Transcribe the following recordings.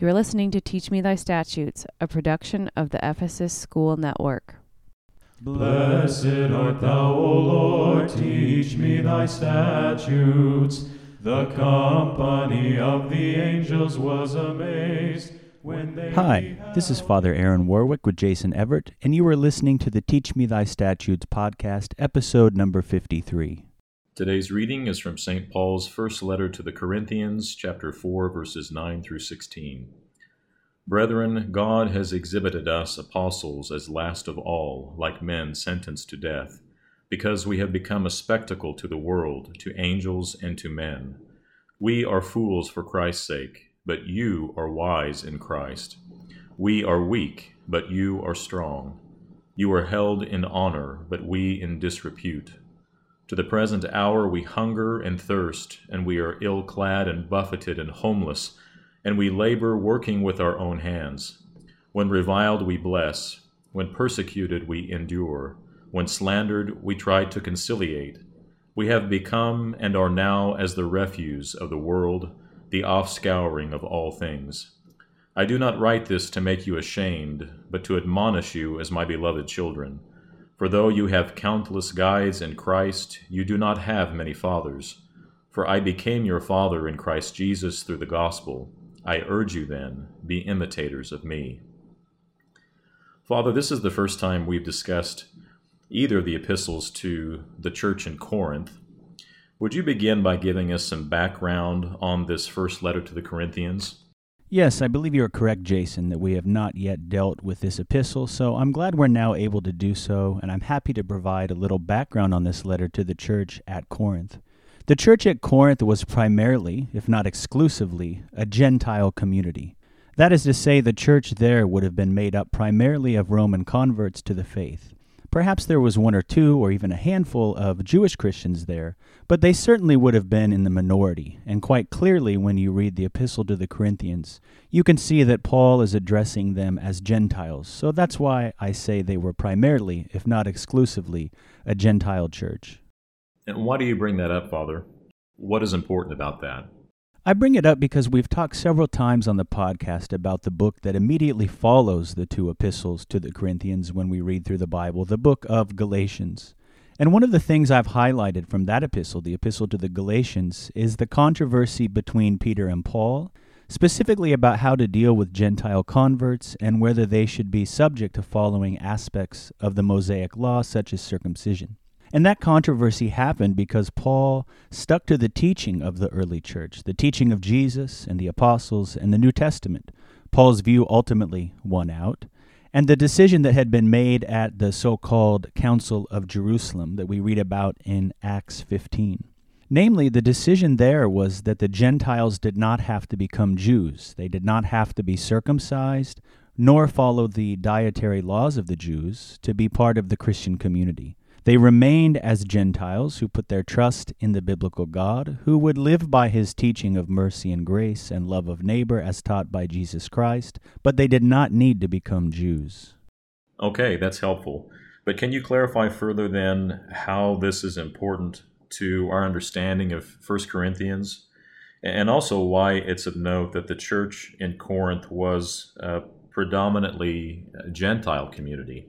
You're listening to Teach Me Thy Statutes, a production of the Ephesus School Network. Blessed art thou, O Lord, teach me thy statutes. The company of the angels was amazed when they. Hi, this is Father Aaron Warwick with Jason Everett, and you are listening to the Teach Me Thy Statutes podcast, episode number 53. Today's reading is from St. Paul's first letter to the Corinthians, chapter 4, verses 9 through 16. Brethren, God has exhibited us apostles as last of all, like men sentenced to death, because we have become a spectacle to the world, to angels, and to men. We are fools for Christ's sake, but you are wise in Christ. We are weak, but you are strong. You are held in honor, but we in disrepute. To the present hour we hunger and thirst, and we are ill clad and buffeted and homeless, and we labor working with our own hands. When reviled, we bless. When persecuted, we endure. When slandered, we try to conciliate. We have become and are now as the refuse of the world, the offscouring of all things. I do not write this to make you ashamed, but to admonish you as my beloved children. For though you have countless guides in Christ, you do not have many fathers. For I became your father in Christ Jesus through the gospel. I urge you then, be imitators of me. Father, this is the first time we've discussed either the epistles to the church in Corinth. Would you begin by giving us some background on this first letter to the Corinthians? Yes, I believe you are correct, Jason, that we have not yet dealt with this epistle, so I'm glad we're now able to do so, and I'm happy to provide a little background on this letter to the church at Corinth. The church at Corinth was primarily, if not exclusively, a Gentile community. That is to say, the church there would have been made up primarily of Roman converts to the faith. Perhaps there was one or two, or even a handful of Jewish Christians there, but they certainly would have been in the minority. And quite clearly, when you read the Epistle to the Corinthians, you can see that Paul is addressing them as Gentiles. So that's why I say they were primarily, if not exclusively, a Gentile church. And why do you bring that up, Father? What is important about that? I bring it up because we've talked several times on the podcast about the book that immediately follows the two epistles to the Corinthians when we read through the Bible, the book of Galatians. And one of the things I've highlighted from that epistle, the epistle to the Galatians, is the controversy between Peter and Paul, specifically about how to deal with Gentile converts and whether they should be subject to following aspects of the Mosaic law, such as circumcision. And that controversy happened because Paul stuck to the teaching of the early church, the teaching of Jesus and the apostles and the New Testament. Paul's view ultimately won out. And the decision that had been made at the so called Council of Jerusalem that we read about in Acts 15. Namely, the decision there was that the Gentiles did not have to become Jews. They did not have to be circumcised, nor follow the dietary laws of the Jews to be part of the Christian community. They remained as Gentiles who put their trust in the biblical God, who would live by his teaching of mercy and grace and love of neighbor as taught by Jesus Christ, but they did not need to become Jews. Okay, that's helpful. But can you clarify further then how this is important to our understanding of 1 Corinthians? And also why it's of note that the church in Corinth was a predominantly uh, Gentile community.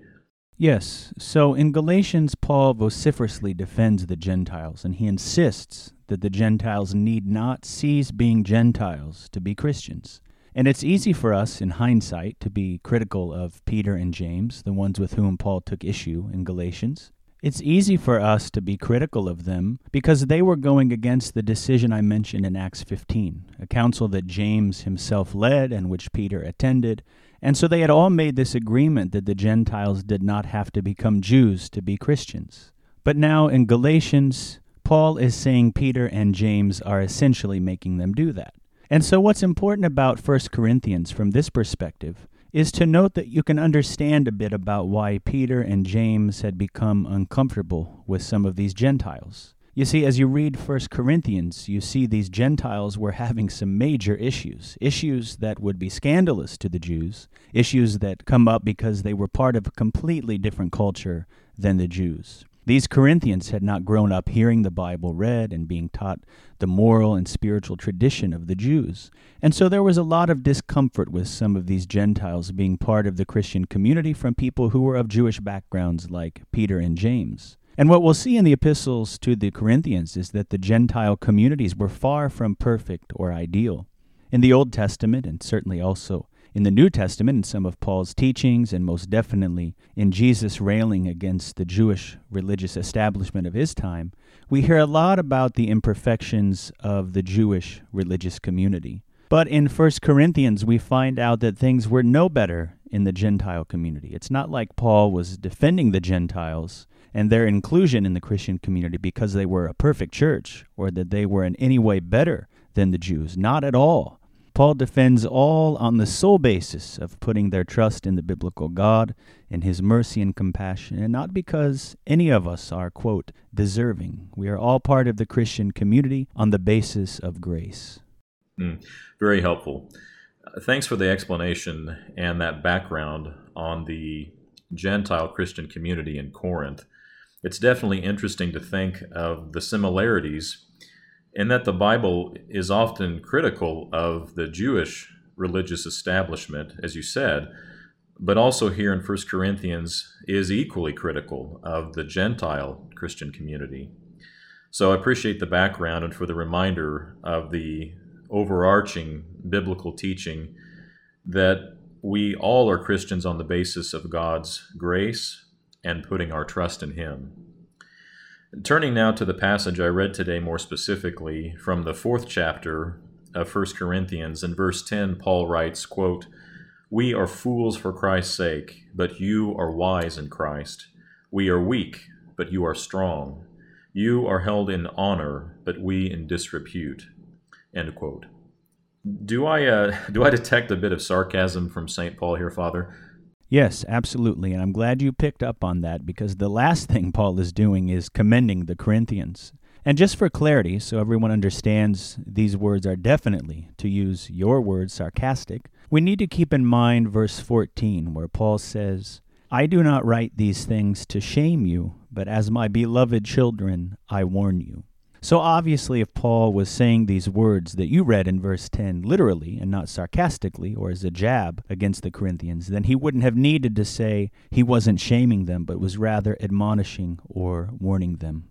Yes. So in Galatians, Paul vociferously defends the Gentiles, and he insists that the Gentiles need not cease being Gentiles to be Christians. And it's easy for us, in hindsight, to be critical of Peter and James, the ones with whom Paul took issue in Galatians. It's easy for us to be critical of them because they were going against the decision I mentioned in Acts 15, a council that James himself led and which Peter attended, and so they had all made this agreement that the Gentiles did not have to become Jews to be Christians. But now in Galatians, Paul is saying Peter and James are essentially making them do that. And so what's important about 1 Corinthians from this perspective is to note that you can understand a bit about why Peter and James had become uncomfortable with some of these Gentiles. You see, as you read 1 Corinthians, you see these Gentiles were having some major issues, issues that would be scandalous to the Jews, issues that come up because they were part of a completely different culture than the Jews. These Corinthians had not grown up hearing the Bible read and being taught the moral and spiritual tradition of the Jews. And so there was a lot of discomfort with some of these Gentiles being part of the Christian community from people who were of Jewish backgrounds like Peter and James. And what we'll see in the epistles to the Corinthians is that the Gentile communities were far from perfect or ideal. In the Old Testament, and certainly also in the New Testament, in some of Paul's teachings, and most definitely in Jesus railing against the Jewish religious establishment of his time, we hear a lot about the imperfections of the Jewish religious community. But in 1 Corinthians, we find out that things were no better in the Gentile community. It's not like Paul was defending the Gentiles and their inclusion in the Christian community because they were a perfect church or that they were in any way better than the Jews. Not at all. Paul defends all on the sole basis of putting their trust in the biblical God, in his mercy and compassion, and not because any of us are, quote, deserving. We are all part of the Christian community on the basis of grace. Mm, very helpful. Uh, thanks for the explanation and that background on the Gentile Christian community in Corinth. It's definitely interesting to think of the similarities in that the Bible is often critical of the Jewish religious establishment, as you said, but also here in 1 Corinthians is equally critical of the Gentile Christian community. So I appreciate the background and for the reminder of the overarching biblical teaching that we all are Christians on the basis of God's grace and putting our trust in Him. Turning now to the passage I read today more specifically from the fourth chapter of 1 Corinthians, in verse 10, Paul writes, quote, We are fools for Christ's sake, but you are wise in Christ. We are weak, but you are strong. You are held in honor, but we in disrepute. End quote. Do I uh, do I detect a bit of sarcasm from St. Paul here, Father? Yes, absolutely. And I'm glad you picked up on that because the last thing Paul is doing is commending the Corinthians. And just for clarity, so everyone understands these words are definitely, to use your words, sarcastic, we need to keep in mind verse 14, where Paul says, I do not write these things to shame you, but as my beloved children, I warn you. So obviously, if Paul was saying these words that you read in verse 10 literally and not sarcastically or as a jab against the Corinthians, then he wouldn't have needed to say he wasn't shaming them, but was rather admonishing or warning them.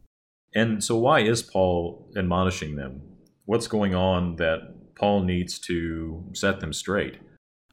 And so, why is Paul admonishing them? What's going on that Paul needs to set them straight?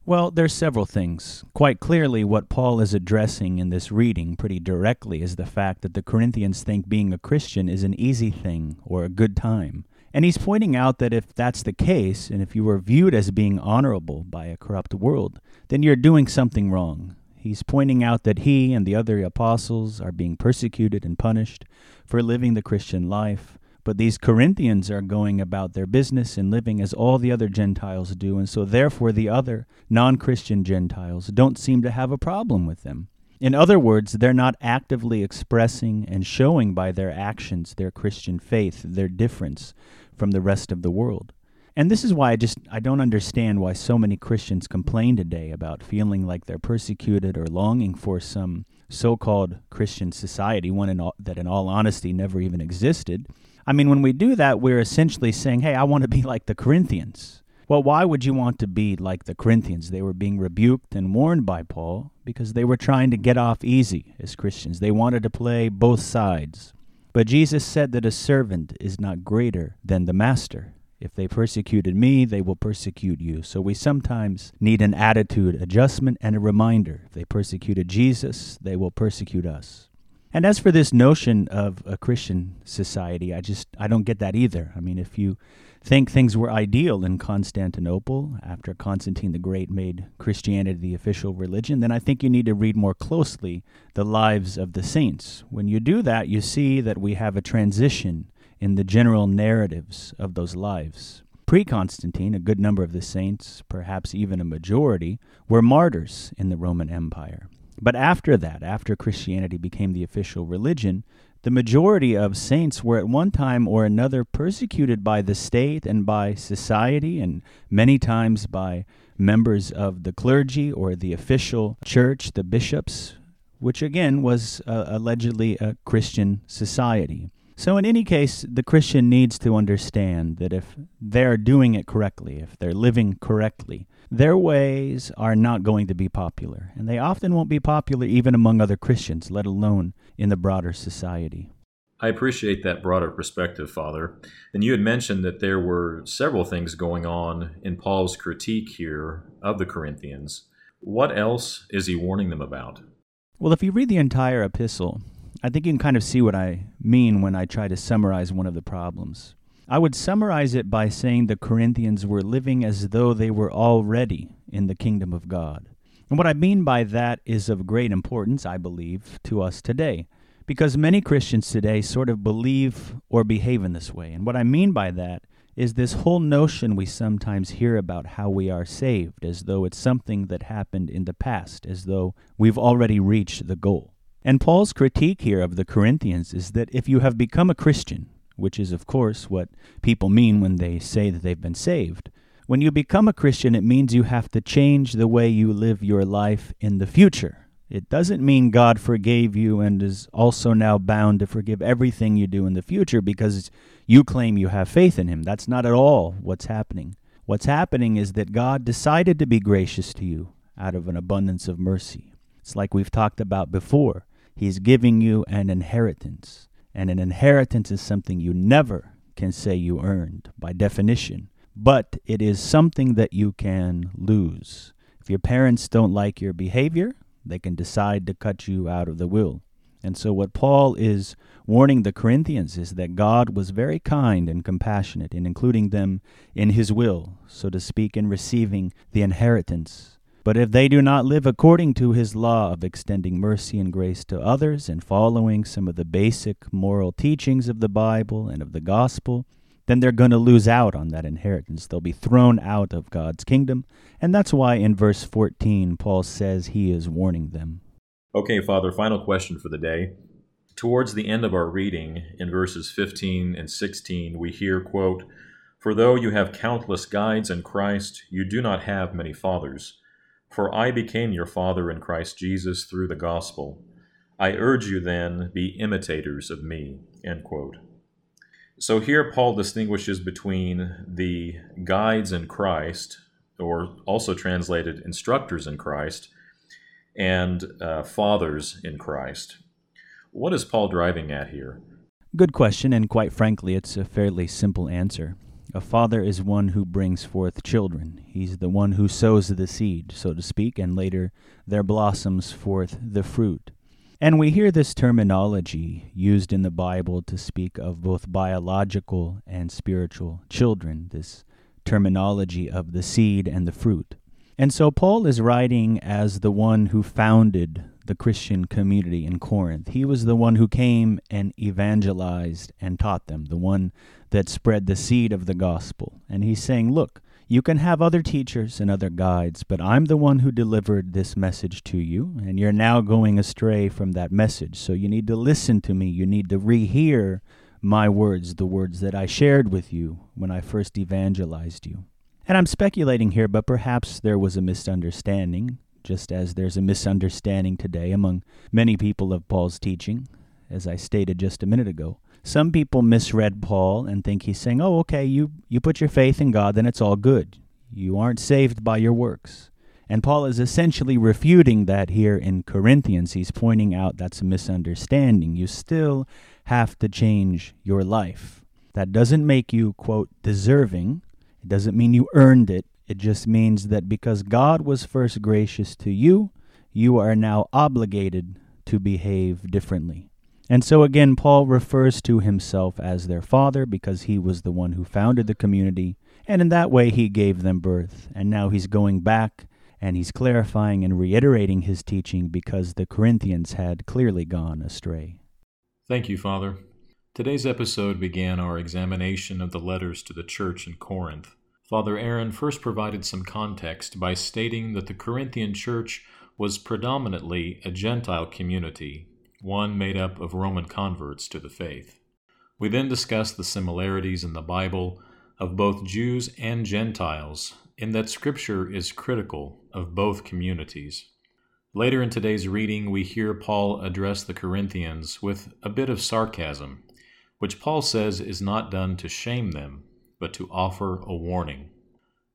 Well, there's several things. Quite clearly, what Paul is addressing in this reading pretty directly is the fact that the Corinthians think being a Christian is an easy thing or a good time. And he's pointing out that if that's the case, and if you are viewed as being honorable by a corrupt world, then you're doing something wrong. He's pointing out that he and the other apostles are being persecuted and punished for living the Christian life, but these Corinthians are going about their business and living as all the other Gentiles do, and so therefore the other non Christian Gentiles don't seem to have a problem with them. In other words, they're not actively expressing and showing by their actions their Christian faith, their difference from the rest of the world. And this is why I just I don't understand why so many Christians complain today about feeling like they're persecuted or longing for some so-called Christian society, one in all, that in all honesty never even existed, I mean, when we do that, we're essentially saying, hey, I want to be like the Corinthians. Well, why would you want to be like the Corinthians? They were being rebuked and warned by Paul because they were trying to get off easy as Christians. They wanted to play both sides. But Jesus said that a servant is not greater than the master. If they persecuted me, they will persecute you. So we sometimes need an attitude adjustment and a reminder. If they persecuted Jesus, they will persecute us. And as for this notion of a Christian society, I just I don't get that either. I mean, if you think things were ideal in Constantinople after Constantine the Great made Christianity the official religion, then I think you need to read more closely the lives of the saints. When you do that, you see that we have a transition in the general narratives of those lives. Pre Constantine, a good number of the saints, perhaps even a majority, were martyrs in the Roman Empire. But after that, after Christianity became the official religion, the majority of saints were at one time or another persecuted by the state and by society, and many times by members of the clergy or the official church, the bishops, which again was uh, allegedly a Christian society. So, in any case, the Christian needs to understand that if they're doing it correctly, if they're living correctly, their ways are not going to be popular. And they often won't be popular even among other Christians, let alone in the broader society. I appreciate that broader perspective, Father. And you had mentioned that there were several things going on in Paul's critique here of the Corinthians. What else is he warning them about? Well, if you read the entire epistle, I think you can kind of see what I mean when I try to summarize one of the problems. I would summarize it by saying the Corinthians were living as though they were already in the kingdom of God. And what I mean by that is of great importance, I believe, to us today, because many Christians today sort of believe or behave in this way. And what I mean by that is this whole notion we sometimes hear about how we are saved, as though it's something that happened in the past, as though we've already reached the goal. And Paul's critique here of the Corinthians is that if you have become a Christian, which is, of course, what people mean when they say that they've been saved, when you become a Christian, it means you have to change the way you live your life in the future. It doesn't mean God forgave you and is also now bound to forgive everything you do in the future because you claim you have faith in Him. That's not at all what's happening. What's happening is that God decided to be gracious to you out of an abundance of mercy. It's like we've talked about before. He's giving you an inheritance. And an inheritance is something you never can say you earned by definition, but it is something that you can lose. If your parents don't like your behavior, they can decide to cut you out of the will. And so, what Paul is warning the Corinthians is that God was very kind and compassionate in including them in his will, so to speak, in receiving the inheritance but if they do not live according to his law of extending mercy and grace to others and following some of the basic moral teachings of the Bible and of the gospel, then they're going to lose out on that inheritance. They'll be thrown out of God's kingdom. And that's why in verse 14, Paul says he is warning them. Okay, Father, final question for the day. Towards the end of our reading, in verses 15 and 16, we hear, quote, For though you have countless guides in Christ, you do not have many fathers. For I became your father in Christ Jesus through the gospel. I urge you then, be imitators of me. End quote. So here Paul distinguishes between the guides in Christ, or also translated instructors in Christ, and uh, fathers in Christ. What is Paul driving at here? Good question, and quite frankly, it's a fairly simple answer. A father is one who brings forth children. He's the one who sows the seed, so to speak, and later there blossoms forth the fruit. And we hear this terminology used in the Bible to speak of both biological and spiritual children, this terminology of the seed and the fruit. And so Paul is writing as the one who founded the Christian community in Corinth. He was the one who came and evangelized and taught them, the one that spread the seed of the gospel. And he's saying, Look, you can have other teachers and other guides, but I'm the one who delivered this message to you, and you're now going astray from that message. So you need to listen to me. You need to rehear my words, the words that I shared with you when I first evangelized you. And I'm speculating here, but perhaps there was a misunderstanding just as there's a misunderstanding today among many people of Paul's teaching, as I stated just a minute ago. Some people misread Paul and think he's saying, "Oh, okay, you you put your faith in God, then it's all good. You aren't saved by your works." And Paul is essentially refuting that here in Corinthians. He's pointing out that's a misunderstanding. You still have to change your life. That doesn't make you, quote, deserving. It doesn't mean you earned it. It just means that because God was first gracious to you, you are now obligated to behave differently. And so again, Paul refers to himself as their father because he was the one who founded the community, and in that way he gave them birth. And now he's going back and he's clarifying and reiterating his teaching because the Corinthians had clearly gone astray. Thank you, Father. Today's episode began our examination of the letters to the church in Corinth. Father Aaron first provided some context by stating that the Corinthian church was predominantly a Gentile community, one made up of Roman converts to the faith. We then discussed the similarities in the Bible of both Jews and Gentiles, in that Scripture is critical of both communities. Later in today's reading, we hear Paul address the Corinthians with a bit of sarcasm, which Paul says is not done to shame them, but to offer a warning.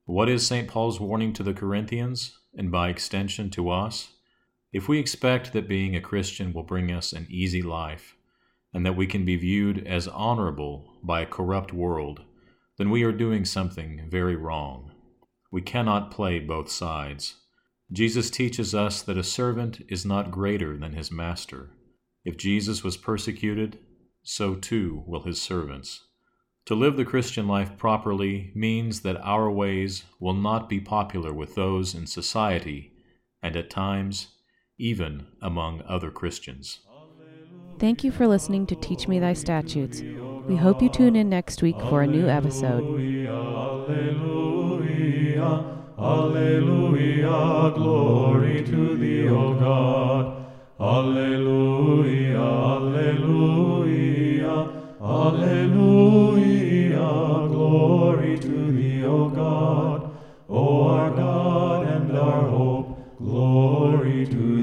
What is St. Paul's warning to the Corinthians, and by extension to us? If we expect that being a Christian will bring us an easy life, and that we can be viewed as honorable by a corrupt world, then we are doing something very wrong. We cannot play both sides. Jesus teaches us that a servant is not greater than his master. If Jesus was persecuted, so too will his servants. To live the Christian life properly means that our ways will not be popular with those in society and at times even among other Christians. Thank you for listening to Teach Me Thy Statutes. We hope you tune in next week for a new episode. Alleluia, Alleluia, glory to thee, O God. Alleluia, Alleluia, Alleluia, glory to thee, O God, O our God and our hope, glory to thee.